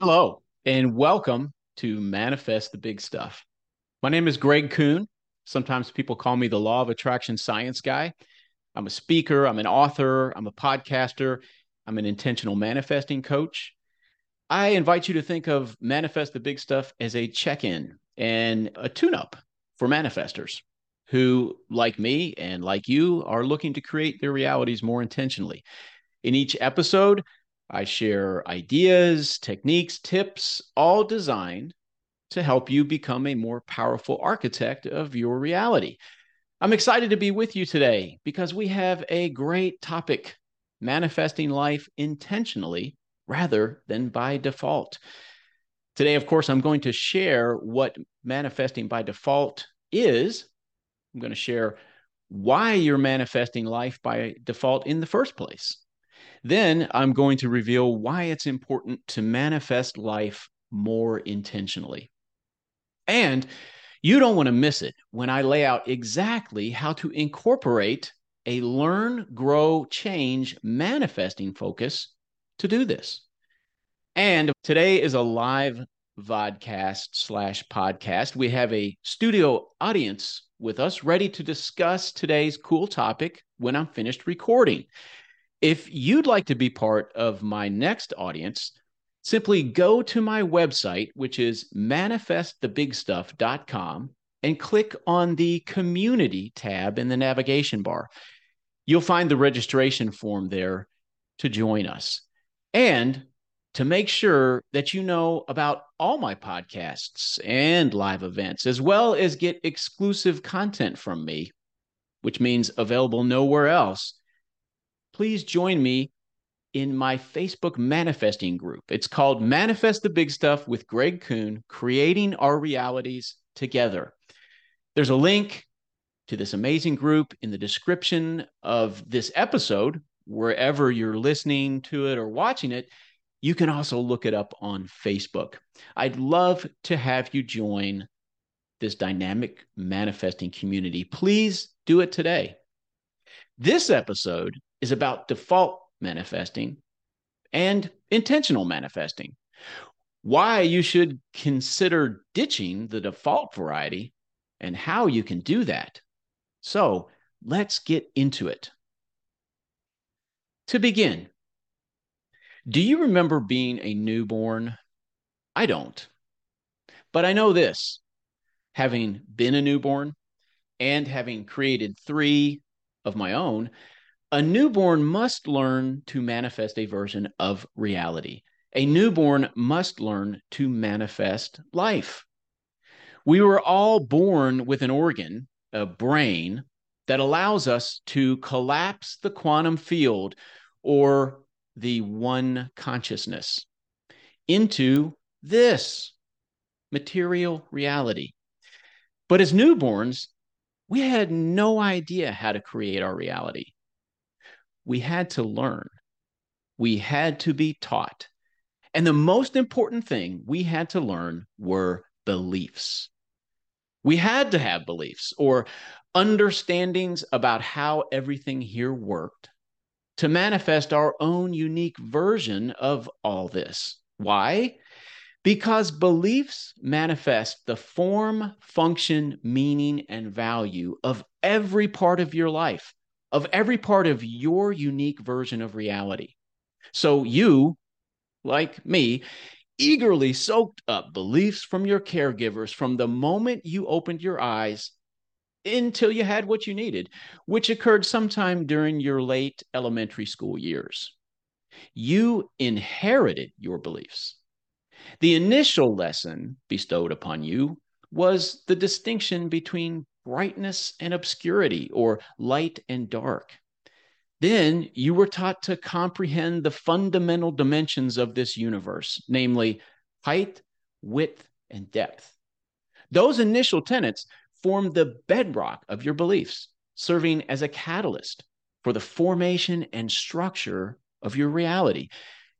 Hello, and welcome to Manifest the Big Stuff. My name is Greg Kuhn. Sometimes people call me the Law of Attraction Science Guy. I'm a speaker, I'm an author, I'm a podcaster, I'm an intentional manifesting coach. I invite you to think of Manifest the Big Stuff as a check in and a tune up for manifestors who, like me and like you, are looking to create their realities more intentionally. In each episode, I share ideas, techniques, tips, all designed to help you become a more powerful architect of your reality. I'm excited to be with you today because we have a great topic manifesting life intentionally rather than by default. Today, of course, I'm going to share what manifesting by default is. I'm going to share why you're manifesting life by default in the first place. Then I'm going to reveal why it's important to manifest life more intentionally. And you don't want to miss it when I lay out exactly how to incorporate a learn, grow, change manifesting focus to do this. And today is a live vodcast slash podcast. We have a studio audience with us ready to discuss today's cool topic when I'm finished recording. If you'd like to be part of my next audience, simply go to my website, which is manifestthebigstuff.com, and click on the community tab in the navigation bar. You'll find the registration form there to join us. And to make sure that you know about all my podcasts and live events, as well as get exclusive content from me, which means available nowhere else please join me in my Facebook manifesting group. It's called Manifest the Big Stuff with Greg Kuhn, creating our realities together. There's a link to this amazing group in the description of this episode, wherever you're listening to it or watching it. You can also look it up on Facebook. I'd love to have you join this dynamic manifesting community. Please do it today. This episode is about default manifesting and intentional manifesting. Why you should consider ditching the default variety and how you can do that. So let's get into it. To begin, do you remember being a newborn? I don't. But I know this having been a newborn and having created three of my own, a newborn must learn to manifest a version of reality. A newborn must learn to manifest life. We were all born with an organ, a brain, that allows us to collapse the quantum field or the one consciousness into this material reality. But as newborns, we had no idea how to create our reality we had to learn. We had to be taught. And the most important thing we had to learn were beliefs. We had to have beliefs or understandings about how everything here worked to manifest our own unique version of all this. Why? Because beliefs manifest the form, function, meaning, and value of every part of your life of every part of your unique version of reality. So you, like me, eagerly soaked up beliefs from your caregivers from the moment you opened your eyes until you had what you needed, which occurred sometime during your late elementary school years. You inherited your beliefs. The initial lesson bestowed upon you was the distinction between brightness and obscurity, or light and dark. Then you were taught to comprehend the fundamental dimensions of this universe, namely height, width, and depth. Those initial tenets formed the bedrock of your beliefs, serving as a catalyst for the formation and structure of your reality.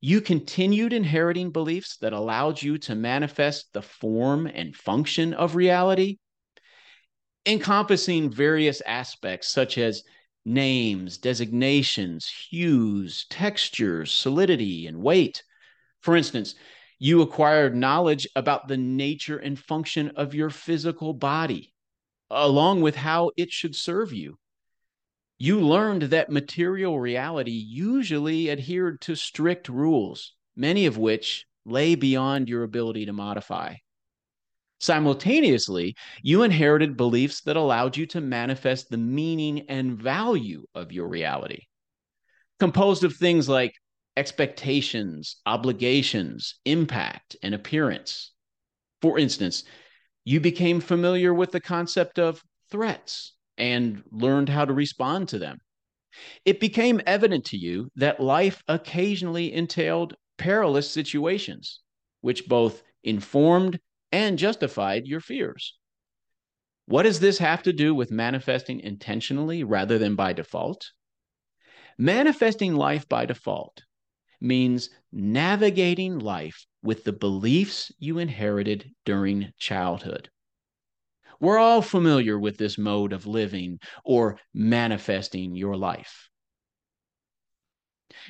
You continued inheriting beliefs that allowed you to manifest the form and function of reality encompassing various aspects such as names, designations, hues, textures, solidity, and weight. For instance, You acquired knowledge about the nature and function of your physical body, along with how it should serve you. You learned that material reality usually adhered to strict rules, many of which lay beyond your ability to modify. Simultaneously, you inherited beliefs that allowed you to manifest the meaning and value of your reality, composed of things like expectations, obligations, impact, and appearance. For instance, you became familiar with the concept of threats and learned how to respond to them. It became evident to you that life occasionally entailed perilous situations, which both informed and justified your fears. What does this have to do with manifesting intentionally rather than by default? Manifesting life by default means navigating life with the beliefs you inherited during childhood. We're all familiar with this mode of living or manifesting your life.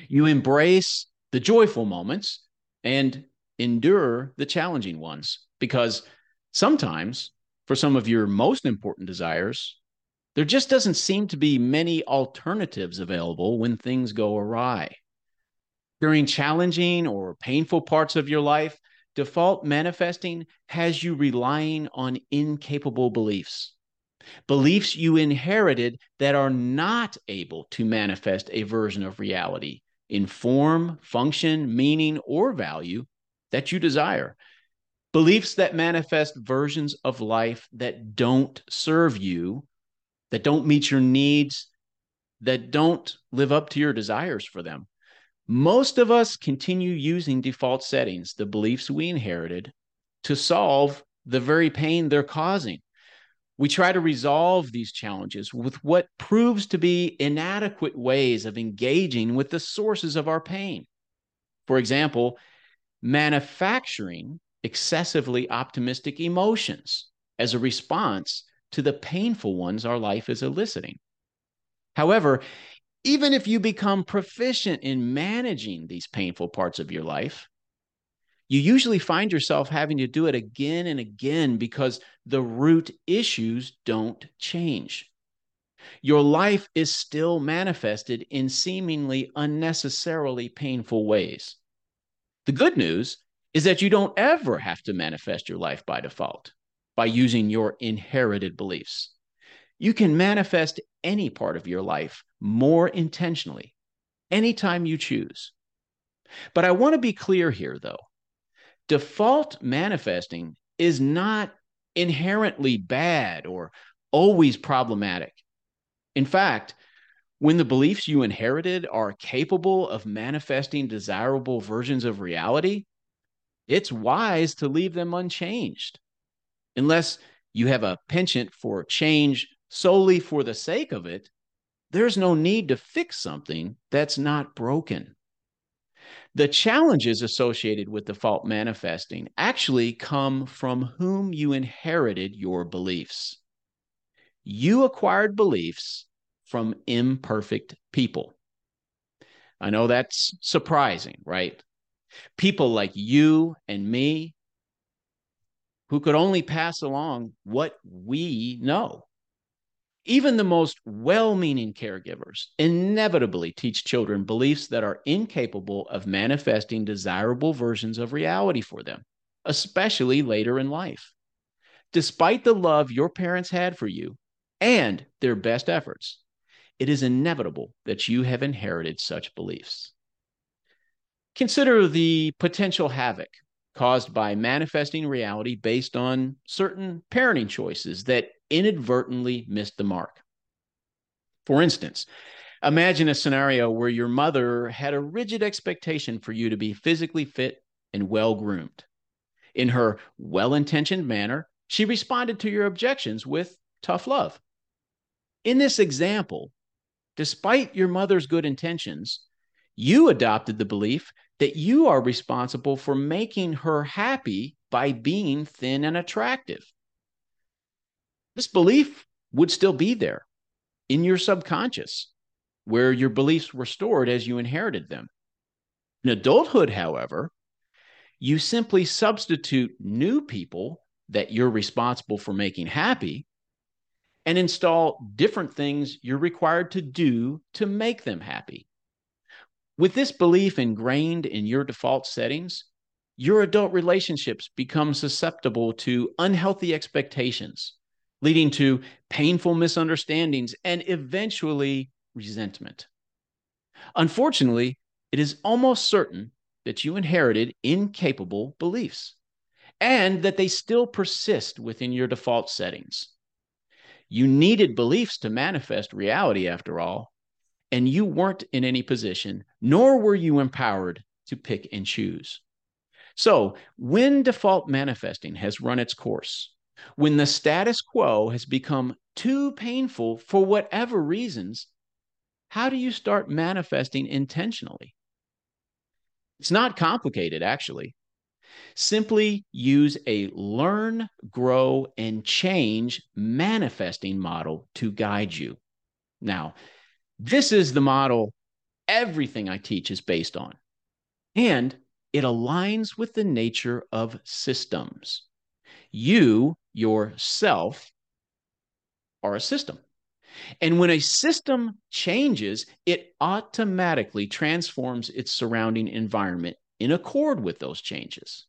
You embrace the joyful moments and endure the challenging ones because sometimes for some of your most important desires, there just doesn't seem to be many alternatives available when things go awry. During challenging or painful parts of your life, default manifesting has you relying on incapable beliefs. Beliefs you inherited that are not able to manifest a version of reality in form, function, meaning, or value that you desire. Beliefs that manifest versions of life that don't serve you, that don't meet your needs, that don't live up to your desires for them. Most of us continue using default settings, the beliefs we inherited, to solve the very pain they're causing. We try to resolve these challenges with what proves to be inadequate ways of engaging with the sources of our pain. For example, manufacturing excessively optimistic emotions as a response to the painful ones our life is eliciting. However, even if you become proficient in managing these painful parts of your life, you usually find yourself having to do it again and again because the root issues don't change. Your life is still manifested in seemingly unnecessarily painful ways. The good news is that you don't ever have to manifest your life by default by using your inherited beliefs. You can manifest any part of your life more intentionally anytime you choose. But I want to be clear here, though. Default manifesting is not inherently bad or always problematic. In fact, when the beliefs you inherited are capable of manifesting desirable versions of reality, it's wise to leave them unchanged. Unless you have a penchant for change solely for the sake of it, there's no need to fix something that's not broken. The challenges associated with default manifesting actually come from whom you inherited your beliefs. You acquired beliefs from imperfect people. I know that's surprising, right? People like you and me who could only pass along what we know. Even the most well meaning caregivers inevitably teach children beliefs that are incapable of manifesting desirable versions of reality for them, especially later in life. Despite the love your parents had for you and their best efforts, it is inevitable that you have inherited such beliefs. Consider the potential havoc caused by manifesting reality based on certain parenting choices that inadvertently missed the mark. For instance, imagine a scenario where your mother had a rigid expectation for you to be physically fit and well groomed. In her well intentioned manner, she responded to your objections with tough love. In this example, despite your mother's good intentions, you adopted the belief that you are responsible for making her happy by being thin and attractive. This belief would still be there in your subconscious, where your beliefs were stored as you inherited them. In adulthood, however, You simply substitute new people that you're responsible for making happy and install different things you're required to do to make them happy. With this belief ingrained in your default settings, your adult relationships become susceptible to unhealthy expectations, leading to painful misunderstandings and eventually resentment. Unfortunately, it is almost certain that you inherited incapable beliefs and that they still persist within your default settings. You needed beliefs to manifest reality, after all, and you weren't in any position, nor were you empowered to pick and choose. So, when default manifesting has run its course, when the status quo has become too painful for whatever reasons, how do you start manifesting intentionally? It's not complicated, actually. Simply use a learn, grow, and change manifesting model to guide you. Now, this is the model everything I teach is based on, and it aligns with the nature of systems. You, yourself, are a system. And when a system changes, it automatically transforms its surrounding environment in accord with those changes.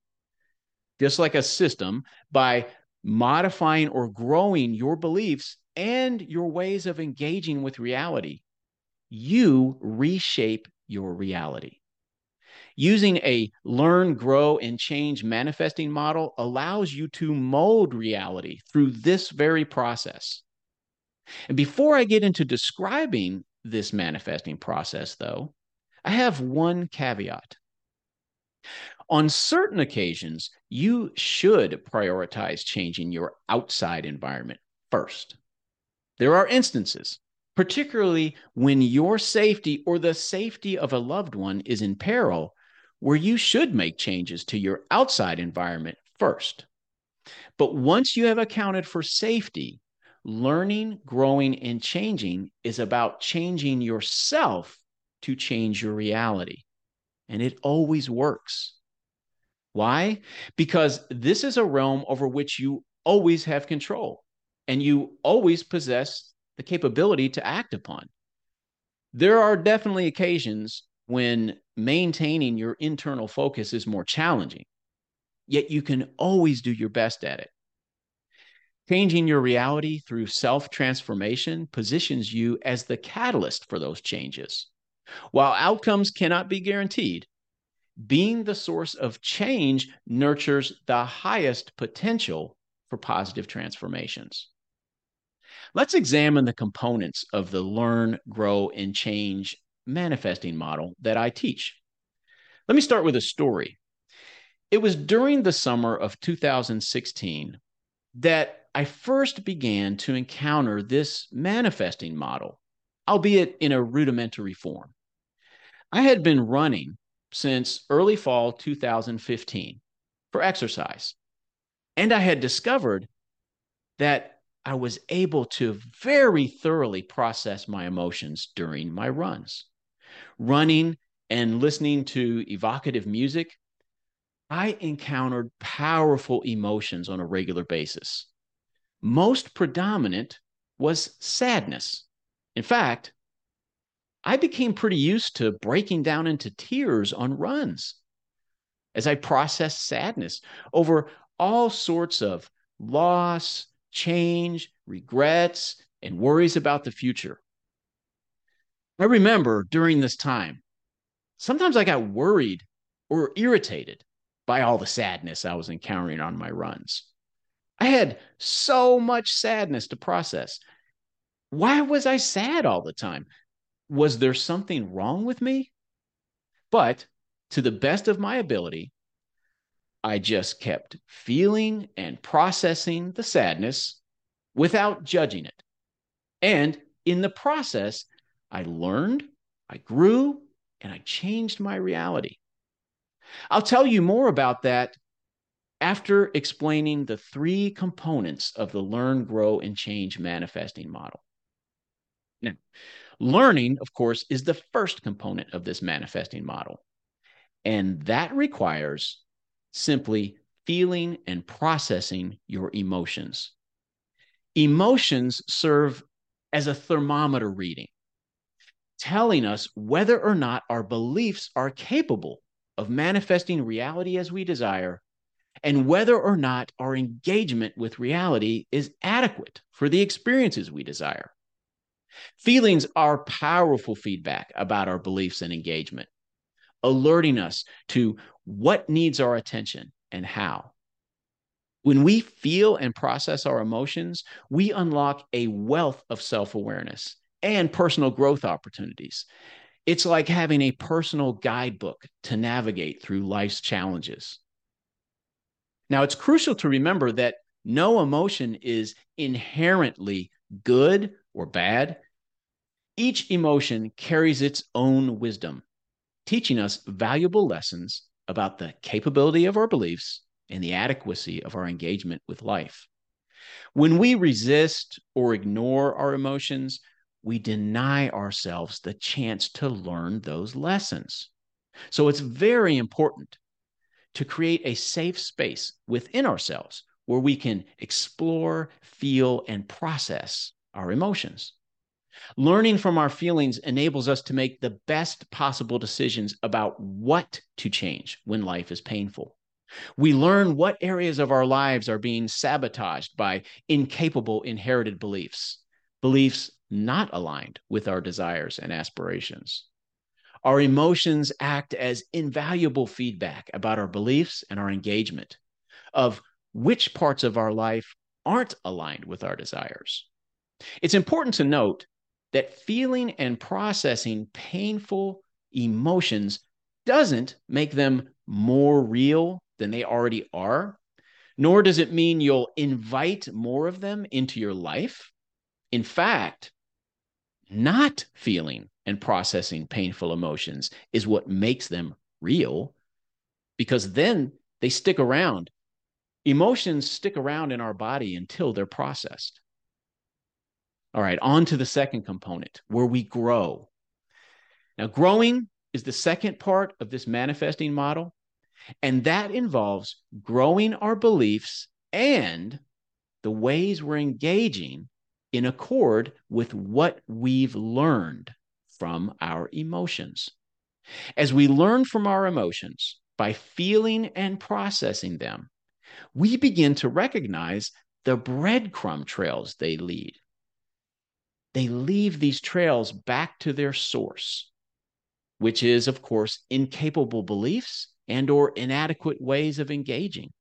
Just like a system, by modifying or growing your beliefs and your ways of engaging with reality, you reshape your reality. Using a learn, grow, and change manifesting model allows you to mold reality through this very process. And before I get into describing this manifesting process, though, I have one caveat. On certain occasions, you should prioritize changing your outside environment first. There are instances, particularly when your safety or the safety of a loved one is in peril, where you should make changes to your outside environment first. But once you have accounted for safety, learning, growing, and changing is about changing yourself to change your reality. And it always works. Why? Because this is a realm over which you always have control and you always possess the capability to act upon. There are definitely occasions when maintaining your internal focus is more challenging, yet you can always do your best at it. Changing your reality through self transformation positions you as the catalyst for those changes. While outcomes cannot be guaranteed, being the source of change nurtures the highest potential for positive transformations. Let's examine the components of the learn, grow, and change manifesting model that I teach. Let me start with a story. It was during the summer of 2016 that I first began to encounter this manifesting model, albeit in a rudimentary form. I had been running since early fall 2015 for exercise, and I had discovered that I was able to very thoroughly process my emotions during my runs. Running and listening to evocative music, I encountered powerful emotions on a regular basis. Most predominant was sadness. In fact, I became pretty used to breaking down into tears on runs as I processed sadness over all sorts of loss, change, regrets, and worries about the future. I remember during this time, sometimes I got worried or irritated by all the sadness I was encountering on my runs. I had so much sadness to process. Why was I sad all the time? Was there something wrong with me? But to the best of my ability, I just kept feeling and processing the sadness without judging it. And in the process, I learned, I grew, and I changed my reality. I'll tell you more about that after explaining the three components of the learn, grow, and change manifesting model. Now, learning, of course, is the first component of this manifesting model. And that requires simply feeling and processing your emotions. Emotions serve as a thermometer reading, telling us whether or not our beliefs are capable of manifesting reality as we desire and whether or not our engagement with reality is adequate for the experiences we desire. Feelings are powerful feedback about our beliefs and engagement, alerting us to what needs our attention and how. When we feel and process our emotions, we unlock a wealth of self awareness and personal growth opportunities. It's like having a personal guidebook to navigate through life's challenges. Now, it's crucial to remember that no emotion is inherently good or bad. Each emotion carries its own wisdom, teaching us valuable lessons about the capability of our beliefs and the adequacy of our engagement with life. When we resist or ignore our emotions, we deny ourselves the chance to learn those lessons. So it's very important to create a safe space within ourselves where we can explore, feel, and process our emotions. Learning from our feelings enables us to make the best possible decisions about what to change when life is painful. We learn what areas of our lives are being sabotaged by incapable inherited beliefs, beliefs not aligned with our desires and aspirations. Our emotions act as invaluable feedback about our beliefs and our engagement of which parts of our life aren't aligned with our desires. It's important to note that feeling and processing painful emotions doesn't make them more real than they already are, nor does it mean you'll invite more of them into your life. In fact, not feeling and processing painful emotions is what makes them real because then they stick around. Emotions stick around in our body until they're processed. All right, on to the second component where we grow. Now, growing is the second part of this manifesting model, and that involves growing our beliefs and the ways we're engaging in accord with what we've learned from our emotions. As we learn from our emotions by feeling and processing them, we begin to recognize the breadcrumb trails they lead. They leave these trails back to their source, which is, of course, incapable beliefs and or inadequate ways of engaging.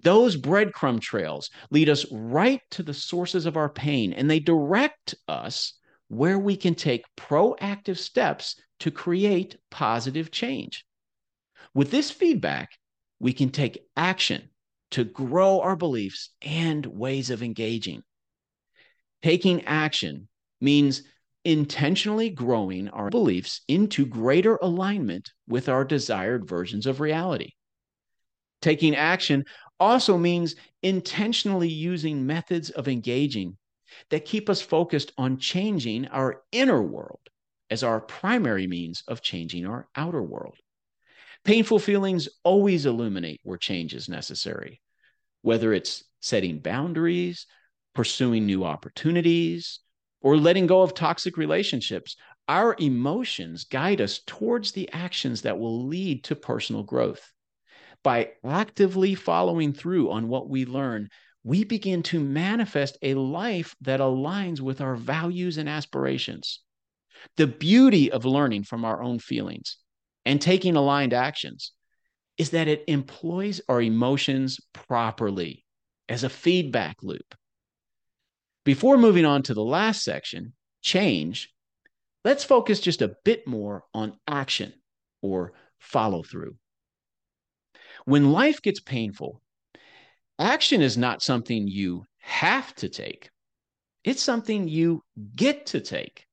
Those breadcrumb trails lead us right to the sources of our pain and they direct us where we can take proactive steps to create positive change. With this feedback, we can take action to grow our beliefs and ways of engaging. Taking action means intentionally growing our beliefs into greater alignment with our desired versions of reality. Taking action also means intentionally using methods of engaging that keep us focused on changing our inner world as our primary means of changing our outer world. Painful feelings always illuminate where change is necessary, whether it's setting boundaries, pursuing new opportunities, or letting go of toxic relationships. Our emotions guide us towards the actions that will lead to personal growth. By actively following through on what we learn, we begin to manifest a life that aligns with our values and aspirations. The beauty of learning from our own feelings and taking aligned actions is that it employs our emotions properly as a feedback loop. Before moving on to the last section, change, let's focus just a bit more on action or follow through. When life gets painful, action is not something you have to take, it's something you get to take.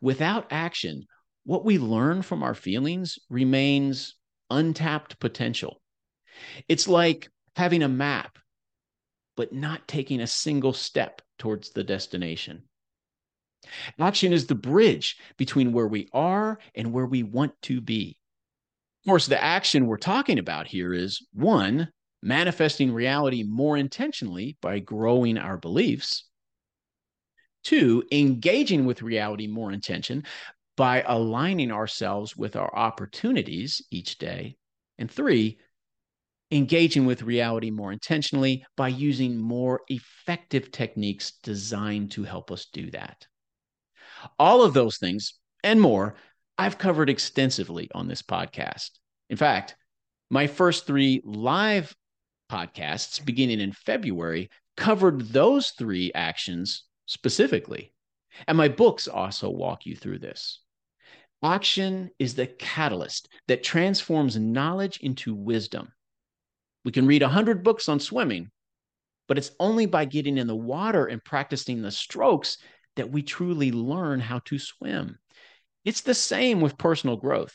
Without action, what we learn from our feelings remains untapped potential. It's like having a map, but not taking a single step towards the destination. Action is the bridge between where we are and where we want to be. Of course, the action we're talking about here is one, manifesting reality more intentionally by growing our beliefs. Two, engaging with reality more intention by aligning ourselves with our opportunities each day. And three, engaging with reality more intentionally by using more effective techniques designed to help us do that. All of those things and more I've covered extensively on this podcast. In fact, my first three live podcasts beginning in February covered those three actions specifically. And my books also walk you through this. Action is the catalyst that transforms knowledge into wisdom. We can read 100 books on swimming, but it's only by getting in the water and practicing the strokes that we truly learn how to swim. It's the same with personal growth.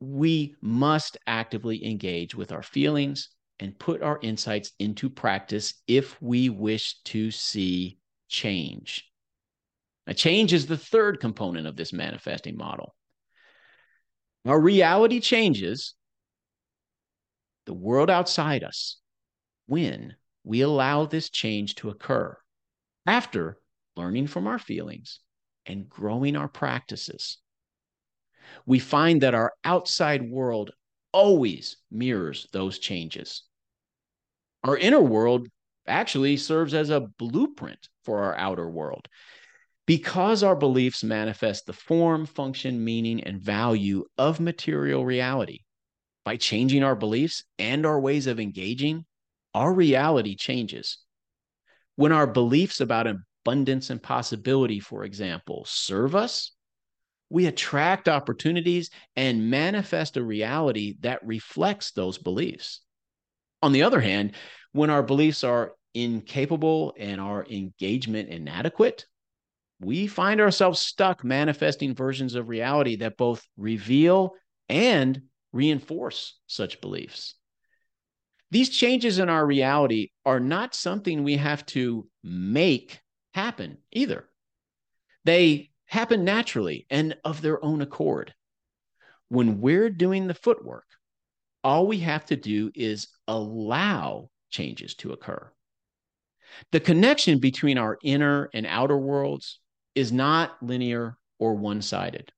We must actively engage with our feelings and put our insights into practice if we wish to see change. Now, change is the third component of this manifesting model. Our reality changes, the world outside us, when we allow this change to occur after learning from our feelings and growing our practices. We find that our outside world always mirrors those changes. Our inner world actually serves as a blueprint for our outer world. Because our beliefs manifest the form, function, meaning, and value of material reality, by changing our beliefs and our ways of engaging, our reality changes. When our beliefs about abundance and possibility, for example, serve us, we attract opportunities and manifest a reality that reflects those beliefs. On the other hand, when our beliefs are incapable and our engagement inadequate, we find ourselves stuck manifesting versions of reality that both reveal and reinforce such beliefs. These changes in our reality are not something we have to make happen either. They happen naturally and of their own accord. When we're doing the footwork, all we have to do is allow changes to occur. The connection between our inner and outer worlds is not linear or one sided.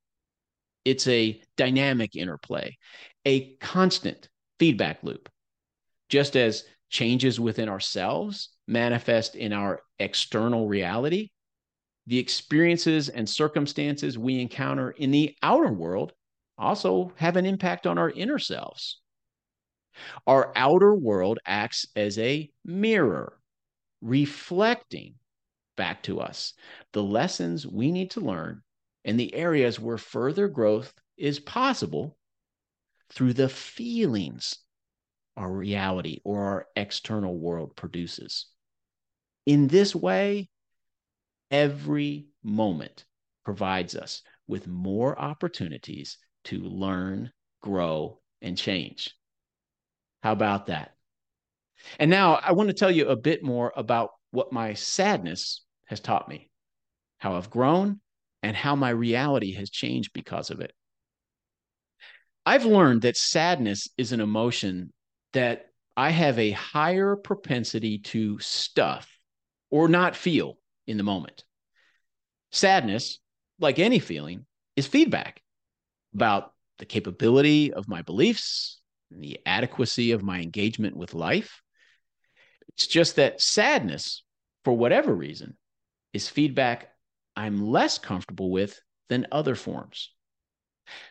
It's a dynamic interplay, a constant feedback loop. Just as changes within ourselves manifest in our external reality, the experiences and circumstances we encounter in the outer world also have an impact on our inner selves. Our outer world acts as a mirror, reflecting back to us the lessons we need to learn and the areas where further growth is possible through the feelings our reality or our external world produces. In this way, every moment provides us with more opportunities to learn, grow, and change. How about that? And now I want to tell you a bit more about what my sadness has taught me, how I've grown, and how my reality has changed because of it. I've learned that sadness is an emotion that I have a higher propensity to stuff or not feel in the moment. Sadness, like any feeling, is feedback about the capability of my beliefs, and the adequacy of my engagement with life. It's just that sadness, for whatever reason, is feedback I'm less comfortable with than other forms.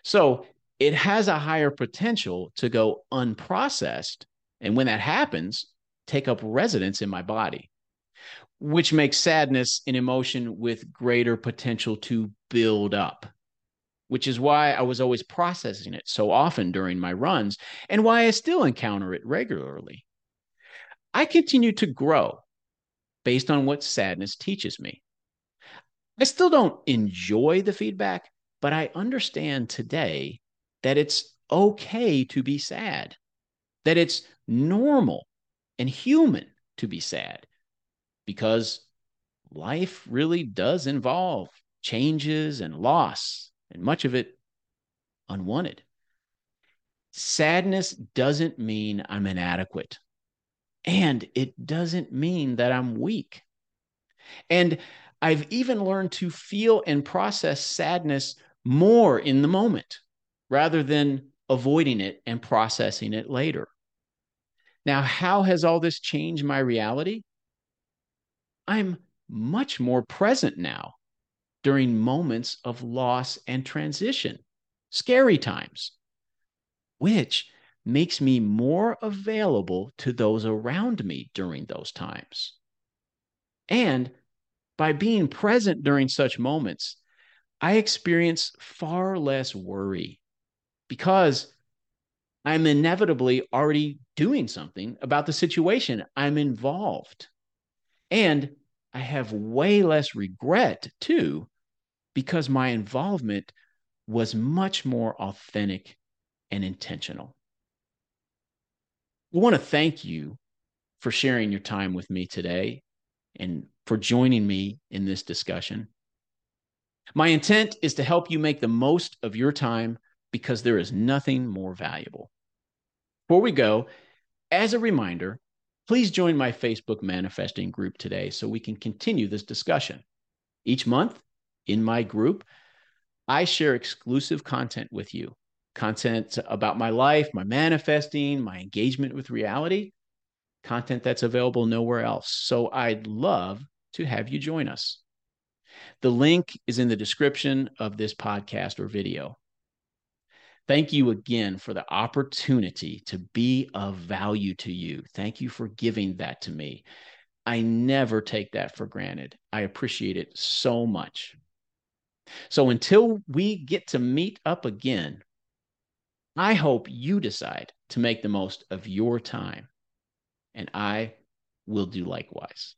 So it has a higher potential to go unprocessed. And when that happens, take up residence in my body, which makes sadness an emotion with greater potential to build up, which is why I was always processing it so often during my runs and why I still encounter it regularly. I continue to grow based on what sadness teaches me. I still don't enjoy the feedback, but I understand today that it's okay to be sad, that it's normal and human to be sad because life really does involve changes and loss, and much of it unwanted. Sadness doesn't mean I'm inadequate. And it doesn't mean that I'm weak. And I've even learned to feel and process sadness more in the moment rather than avoiding it and processing it later. Now, how has all this changed my reality? I'm much more present now during moments of loss and transition, scary times, which makes me more available to those around me during those times. And by being present during such moments, I experience far less worry because I'm inevitably already doing something about the situation. I'm involved. And I have way less regret too, because my involvement was much more authentic and intentional. We want to thank you for sharing your time with me today and for joining me in this discussion. My intent is to help you make the most of your time because there is nothing more valuable. Before we go, as a reminder, please join my Facebook manifesting group today so we can continue this discussion. Each month in my group, I share exclusive content with you content about my life, my manifesting, my engagement with reality, content that's available nowhere else. So I'd love to have you join us. The link is in the description of this podcast or video. Thank you again for the opportunity to be of value to you. Thank you for giving that to me. I never take that for granted. I appreciate it so much. So until we get to meet up again, I hope you decide to make the most of your time, and I will do likewise.